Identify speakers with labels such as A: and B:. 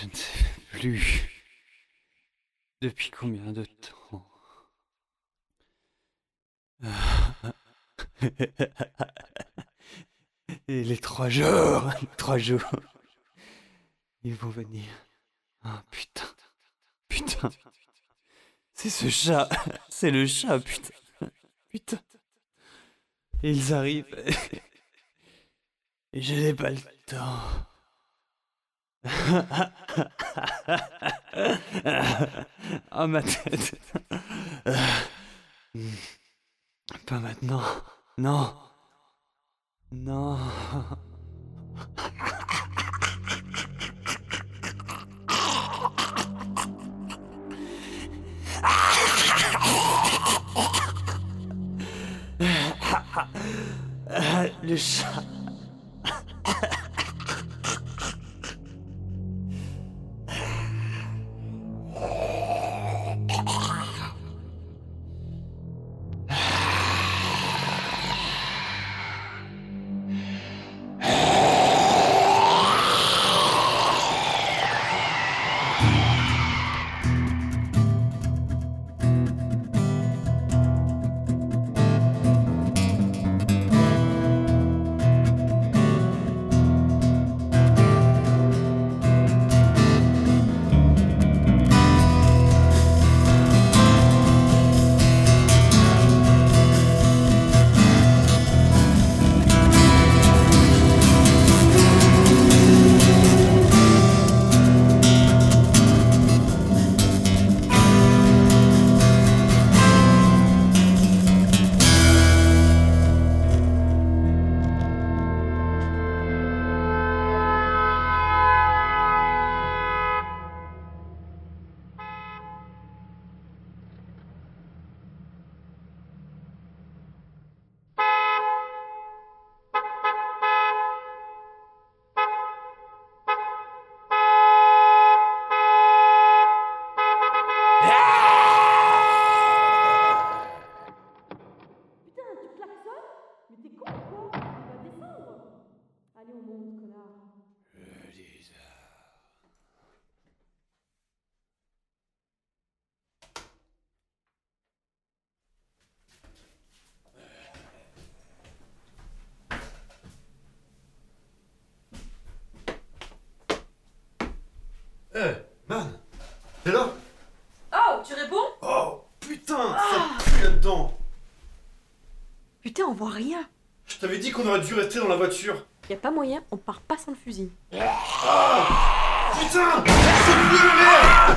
A: Je ne sais plus. Depuis combien de temps Et les trois jours, trois jours. Ils vont venir. Ah putain. Putain. C'est ce chat. C'est le chat, putain. Putain. Ils arrivent. Et je n'ai pas le temps. Ah ma tête. Pas maintenant. Non. Non. Le chat.
B: Eh, man T'es là?
C: Oh, tu réponds?
B: Oh, putain Ça pue là-dedans.
C: Putain, on voit rien.
B: Je t'avais dit qu'on aurait dû rester dans la voiture.
C: Y a pas moyen, on part pas sans le fusil.
B: Putain C'est plus le merde